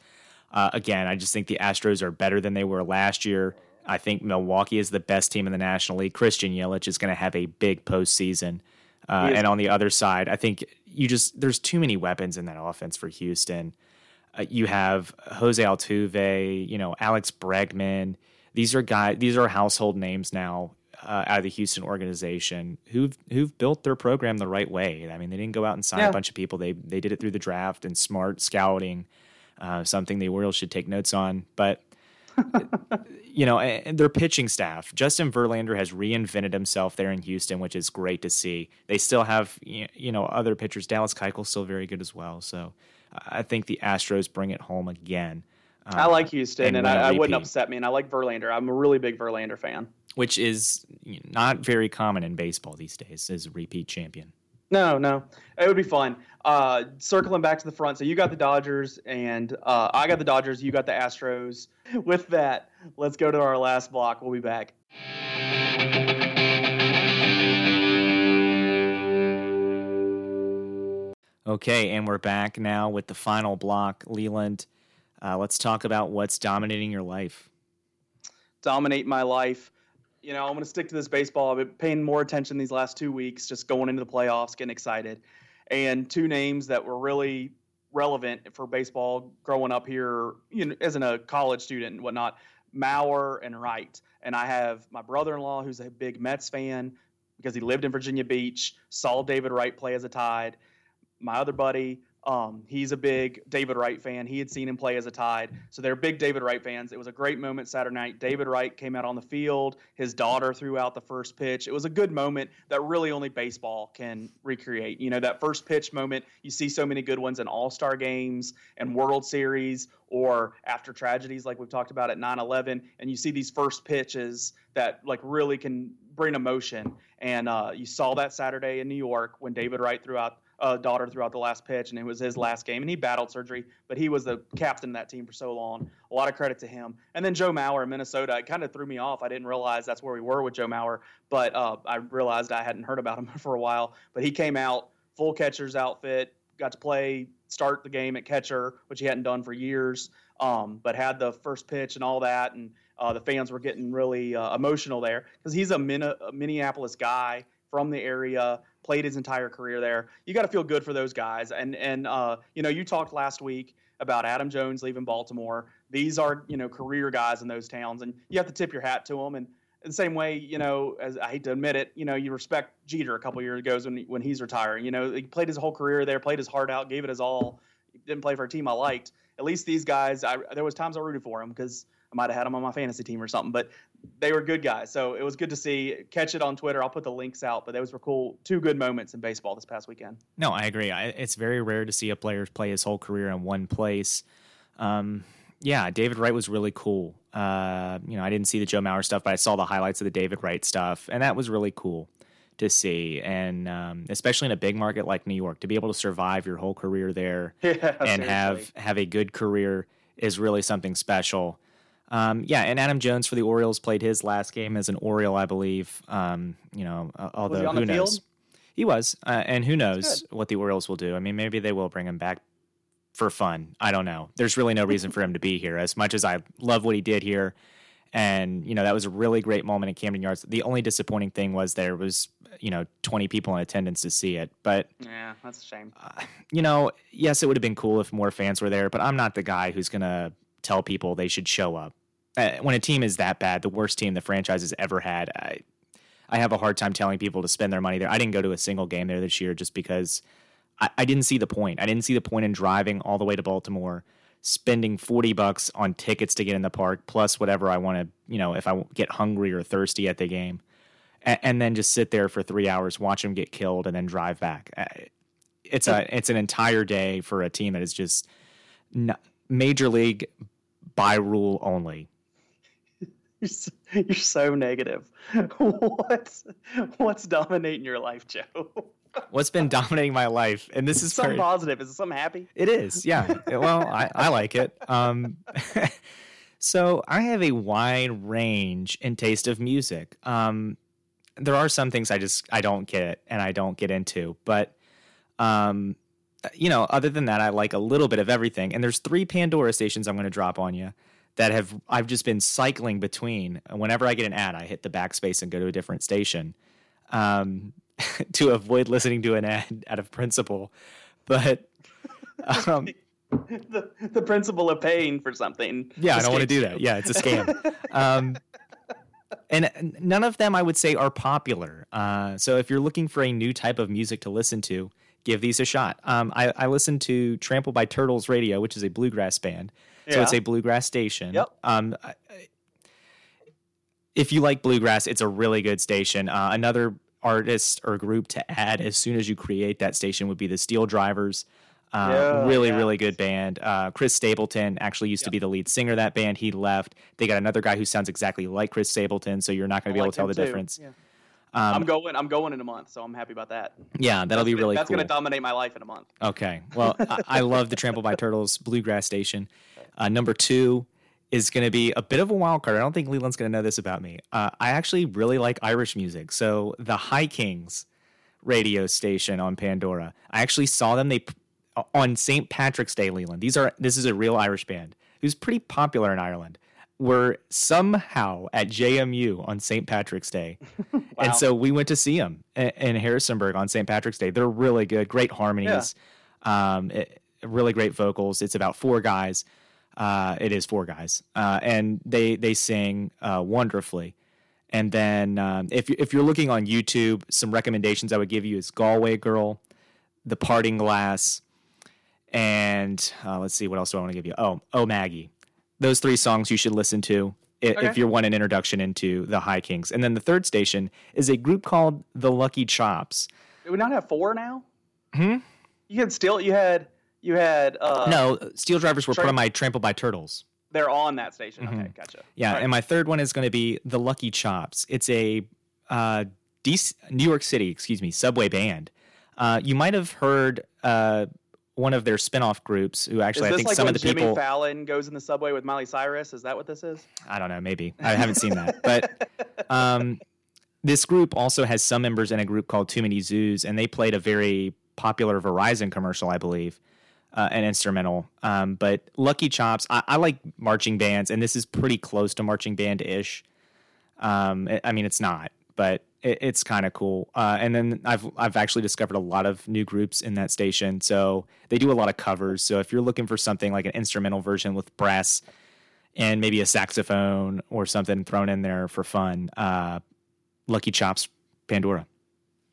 Uh, again, I just think the Astros are better than they were last year. I think Milwaukee is the best team in the National League. Christian Yelich is going to have a big postseason. Uh, and on the other side, I think you just there's too many weapons in that offense for Houston. Uh, you have Jose Altuve, you know Alex Bregman. These are guys. These are household names now uh, out of the Houston organization who've who've built their program the right way. I mean, they didn't go out and sign yeah. a bunch of people. They they did it through the draft and smart scouting, uh, something the Orioles should take notes on. But you know, and their pitching staff, Justin Verlander has reinvented himself there in Houston, which is great to see. They still have you know other pitchers. Dallas Keuchel's still very good as well. So I think the Astros bring it home again. Um, I like Houston, and, and I, I wouldn't upset me. And I like Verlander. I'm a really big Verlander fan which is not very common in baseball these days as a repeat champion. No, no, it would be fun. Uh, circling back to the front, so you got the Dodgers, and uh, I got the Dodgers. You got the Astros. With that, let's go to our last block. We'll be back. Okay, and we're back now with the final block, Leland. Uh, let's talk about what's dominating your life. Dominate my life you know, I'm going to stick to this baseball. I've been paying more attention these last two weeks, just going into the playoffs, getting excited. And two names that were really relevant for baseball growing up here, you know, as a college student and whatnot, Mauer and Wright. And I have my brother-in-law who's a big Mets fan because he lived in Virginia Beach, saw David Wright play as a Tide. My other buddy um, he's a big David Wright fan. He had seen him play as a Tide, so they're big David Wright fans. It was a great moment Saturday night. David Wright came out on the field. His daughter threw out the first pitch. It was a good moment that really only baseball can recreate. You know, that first pitch moment. You see so many good ones in All Star games and World Series, or after tragedies like we've talked about at 9/11, and you see these first pitches that like really can bring emotion. And uh, you saw that Saturday in New York when David Wright threw out uh, daughter throughout the last pitch, and it was his last game. And he battled surgery, but he was the captain of that team for so long. A lot of credit to him. And then Joe Mauer in Minnesota, it kind of threw me off. I didn't realize that's where we were with Joe Mauer, but uh, I realized I hadn't heard about him for a while. But he came out full catcher's outfit, got to play, start the game at catcher, which he hadn't done for years, um, but had the first pitch and all that. And uh, the fans were getting really uh, emotional there because he's a, Min- a Minneapolis guy from the area played his entire career there. You got to feel good for those guys. And and uh, you know, you talked last week about Adam Jones leaving Baltimore. These are you know career guys in those towns, and you have to tip your hat to them. And the same way, you know, as I hate to admit it, you know, you respect Jeter a couple years ago when when he's retiring. You know, he played his whole career there, played his heart out, gave it his all. Didn't play for a team I liked. At least these guys, I, there was times I rooted for him because I might have had him on my fantasy team or something. But they were good guys. So it was good to see. Catch it on Twitter. I'll put the links out. But those were cool. Two good moments in baseball this past weekend. No, I agree. I, it's very rare to see a player play his whole career in one place. Um, yeah, David Wright was really cool. Uh, you know, I didn't see the Joe Mauer stuff, but I saw the highlights of the David Wright stuff, and that was really cool to see. And um, especially in a big market like New York, to be able to survive your whole career there yeah, and seriously. have have a good career is really something special. Um, yeah, and Adam Jones for the Orioles played his last game as an Oriole, I believe. Um, you know, although who knows? He was, uh, and who knows what the Orioles will do? I mean, maybe they will bring him back for fun. I don't know. There's really no reason for him to be here. As much as I love what he did here, and you know that was a really great moment at Camden Yards. The only disappointing thing was there was you know 20 people in attendance to see it. But yeah, that's a shame. Uh, you know, yes, it would have been cool if more fans were there, but I'm not the guy who's gonna tell people they should show up uh, when a team is that bad, the worst team the franchise has ever had, I, I have a hard time telling people to spend their money there. I didn't go to a single game there this year just because I, I didn't see the point. I didn't see the point in driving all the way to Baltimore, spending 40 bucks on tickets to get in the park, plus whatever I want to, you know, if I get hungry or thirsty at the game, and, and, then just sit there for three hours, watch them get killed, and then drive back. It's a it's an entire day for a team that is just n- major league by rule only. You're so, you're so negative. What's what's dominating your life, Joe? What's been dominating my life, and this is something very- positive. Is it something happy? It is, yeah. well, I, I like it. Um, so I have a wide range in taste of music. Um, there are some things I just I don't get and I don't get into, but um, you know, other than that, I like a little bit of everything. And there's three Pandora stations I'm going to drop on you that have I've just been cycling between. Whenever I get an ad, I hit the backspace and go to a different station um, to avoid listening to an ad out of principle. But um, the the principle of paying for something. yeah, I don't want to do that. Yeah, it's a scam. um, and none of them I would say are popular. Uh, so if you're looking for a new type of music to listen to, give these a shot. Um, I, I listen to Trampled by Turtles Radio, which is a bluegrass band. So it's a bluegrass station. Yep. Um, I- I- if you like bluegrass, it's a really good station. Uh, another artist or group to add as soon as you create that station would be the Steel Drivers. Uh, Yeah, really, yeah. really good band. Uh, Chris Stapleton actually used to be the lead singer of that band. He left. They got another guy who sounds exactly like Chris Stapleton, so you're not going to be I able to tell the too. difference. Yeah. Um, I'm going. I'm going in a month, so I'm happy about that. yeah, that'll That's be really That's cool. going to dominate my life in a month. Okay. Well, I, I love the Trample by Turtles Bluegrass Station. Uh, number two is going to be a bit of a wild card. I don't think Leland's going to know this about me. Uh, I actually really like Irish music. So the High Kings radio station on Pandora, I actually saw them. They on St. Patrick's Day. Leland. These are this is a real Irish band who's pretty popular in Ireland. Were somehow at JMU on St. Patrick's Day. Wow. And so we went to see them in Harrisonburg on St. Patrick's Day. They're really good, great harmonies, um, it- really great vocals. It's about four guys. Uh, it is four guys, uh, and they they sing uh, wonderfully. And then um, if if you're looking on YouTube, some recommendations I would give you is Galway Girl, The Parting Glass, and uh, let's see what else do I want to give you. Oh, Oh Maggie. Those three songs you should listen to if Okay. you want an introduction into the High Kings. And then the third station is a group called the Lucky Chops. Do we not have four now? Hmm? You had still. You had. You had. Uh, No, Steel Drivers were Tra- part of my Trampled by Turtles. They're on that station. Okay, Mhm. gotcha. Yeah, right. and my third one is going to be the Lucky Chops. It's a uh, DC, New York City, excuse me, subway band. Uh, you might have heard uh, one of their spin-off groups who actually is I think like some of the people. Jimmy people Fallon goes in the subway with Miley Cyrus? Is that what this is? I don't know, maybe. I haven't seen that. But um, this group also has some members in a group called Too Many Zoos, and they played a very popular Verizon commercial, I believe, uh, an instrumental. Um, but Lucky Chops, I, I like marching bands, and this is pretty close to marching band ish. Um, I- mean, it's not, but it, it's kind of cool. Uh, and then I've I've actually discovered a lot of new groups in that station. So they do a lot of covers. So if you're looking for something like an instrumental version with brass and maybe a saxophone or something thrown in there for fun, uh, Lucky Chops Pandora.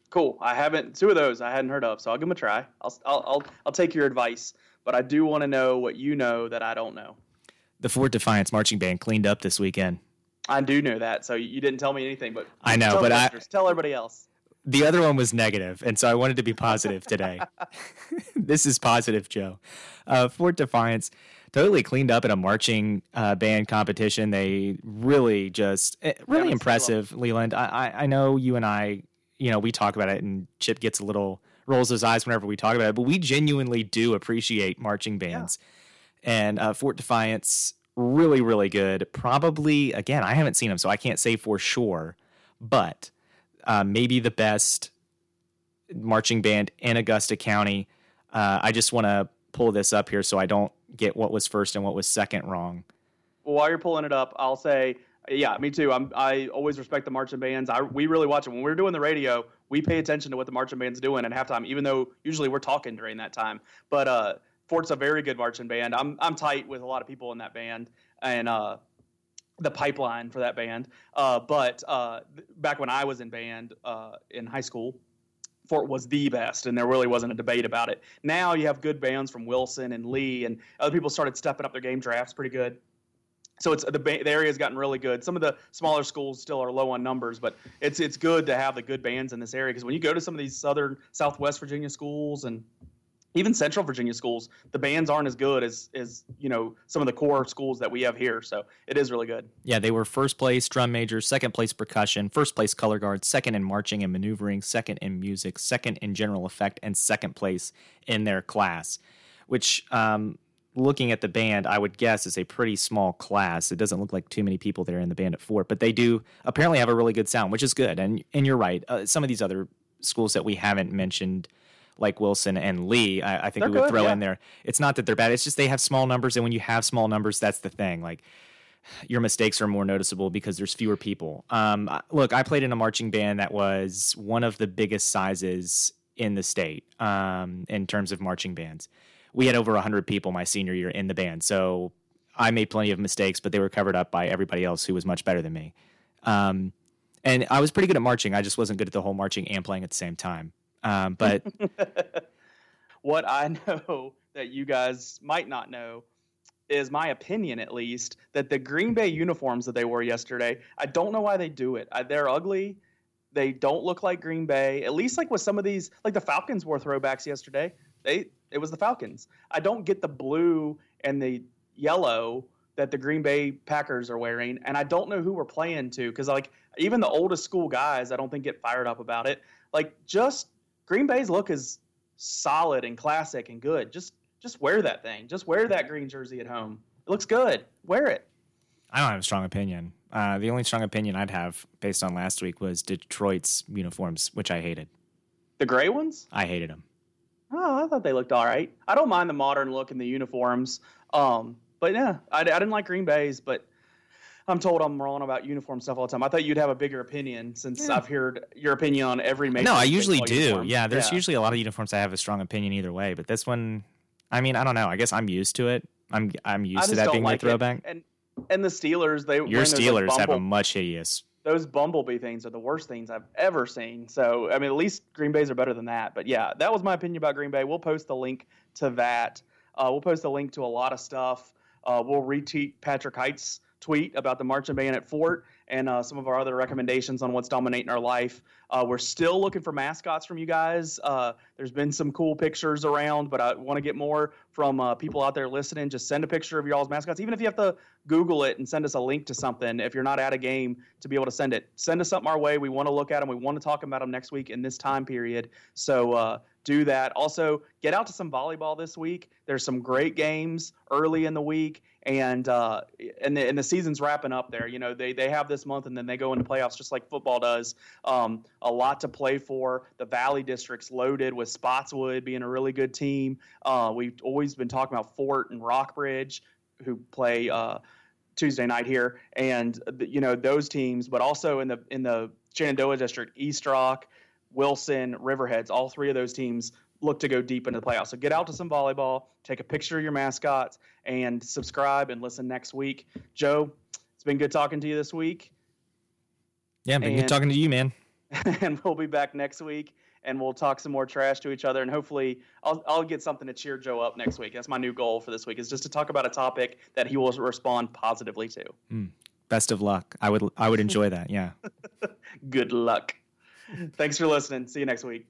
Cool. I haven't two of those I hadn't heard of, so I'll give them a try. I'll I'll I'll, I'll take your advice, but I do want to know what you know that I don't know. The Fort Defiance marching band cleaned up this weekend. I do know that, so you didn't tell me anything, but I know, but I- tell everybody else. The other one was negative, and so I wanted to be positive today. this is positive, Joe. Uh, Fort Defiance totally cleaned up in a marching uh, band competition. They really just eh, really impressive, Leland. I, I I know you and I, you know, we talk about it, and Chip gets a little rolls his eyes whenever we talk about it, but we genuinely do appreciate marching bands. And uh, Fort Defiance, really, really good. Probably, again, I haven't seen them, so I can't say for sure, but uh, maybe the best marching band in Augusta County. Uh, I just want to pull this up here so I don't get what was first and what was second wrong. Well, while you're pulling it up, I'll say, yeah, me too. I'm I always respect the marching bands. I we really watch it when we're doing the radio. We pay attention to what the marching band's doing at halftime, even though usually we're talking during that time. But uh, Fort's a very good marching band. I'm I'm tight with a lot of people in that band, and uh, the pipeline for that band. Uh, but uh, back when I was in band uh, in high school, Fort was the best, and there really wasn't a debate about it. Now you have good bands from Wilson and Lee, and other people started stepping up their game drafts pretty good. So it's the, the area's gotten really good. Some of the smaller schools still are low on numbers, but it's it's good to have the good bands in this area because when you go to some of these southern Southwest Virginia schools and even Central Virginia schools, the bands aren't as good as as you know some of the core schools that we have here. So it is really good. Yeah, they were first place drum major, second place percussion, first place color guard, second in marching and maneuvering, second in music, second in general effect, and second place in their class. Which, um, looking at the band, I would guess is a pretty small class. It doesn't look like too many people there in the band at Fort, but they do apparently have a really good sound, which is good. And and you're right. Uh, some of these other schools that we haven't mentioned like Wilson and Lee, I, I think They're we would good, throw yeah. in there. It's not that they're bad. It's just they have small numbers, and when you have small numbers, that's the thing. Like your mistakes are more noticeable because there's fewer people. Um, look, I played in a marching band that was one of the biggest sizes in the state um, in terms of marching bands. We had over 100 people my senior year in the band, so I made plenty of mistakes, but they were covered up by everybody else who was much better than me. Um, and I was pretty good at marching. I just wasn't good at the whole marching and playing at the same time. Um, but what I know that you guys might not know is my opinion, at least, that the Green Bay uniforms that they wore yesterday, I don't know why they do it. I, they're ugly. They don't look like Green Bay. At least, like with some of these, like the Falcons wore throwbacks yesterday. They it was the Falcons. I don't get the blue and the yellow that the Green Bay Packers are wearing, and I don't know who we're playing to because like even the oldest school guys, I don't think get fired up about it. Like just Green Bay's look is solid and classic and good. Just just wear that thing. Just wear that green jersey at home. It looks good. Wear it. I don't have a strong opinion. Uh, the only strong opinion I'd have based on last week was Detroit's uniforms, which I hated. The gray ones? I hated them. Oh, I thought they looked all right. I don't mind the modern look in the uniforms. Um, but yeah, I, I didn't like Green Bay's, but I'm told I'm wrong about uniform stuff all the time. I thought you'd have a bigger opinion since Yeah. I've heard your opinion on every major. No, I usually do. uniform. Yeah, there's usually a lot of uniforms I have a strong opinion either way, but this one, I mean, I don't know. I guess I'm used to it. I'm I'm used to that being like my it. throwback. And and the Steelers, they Your wearing those, like, Steelers have a much hideous. Those bumblebee things are the worst things I've ever seen. So, I mean, at least Green Bay's are better than that. But yeah, that was my opinion about Green Bay. We'll post the link to that. Uh, we'll post a link to a lot of stuff. Uh, we'll retweet Patrick Height's tweet about the marching band at Fort and uh, some of our other recommendations on what's dominating our life. Uh, we're still looking for mascots from you guys. Uh, there's been some cool pictures around, but I want to get more from uh, people out there listening. Just send a picture of your all's mascots, even if you have to Google it and send us a link to something. If you're not at a game, to be able to send it, send us something our way. We want to look at them. We want to talk about them next week in this time period. So uh, do that. Also, get out to some volleyball this week. There's some great games early in the week, and uh, and the, and the season's wrapping up there. You know, they they have this month, and then they go into playoffs just like football does. Um, a lot to play for. The Valley District's loaded with Spotswood being a really good team. Uh, we've always been talking about Fort and Rockbridge, who play. Uh, Tuesday night here, and you know those teams, but also in the in the Shenandoah district, East Rock, Wilson, Riverheads, all three of those teams look to go deep into the playoffs. So get out to some volleyball, take a picture of your mascots, and subscribe and listen next week. Joe, it's been good talking to you this week, Yeah, been good talking to you, man. and we'll be back next week. And we'll talk some more trash to each other, and hopefully, I'll, I'll get something to cheer Joe up next week. That's my new goal for this week: is just to talk about a topic that he will respond positively to. Hmm. Best of luck. I would I would enjoy that. Yeah. Good luck. Thanks for listening. See you next week.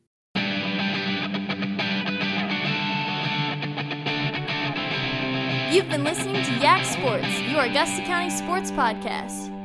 You've been listening to Yak Sports, your Augusta County sports podcast.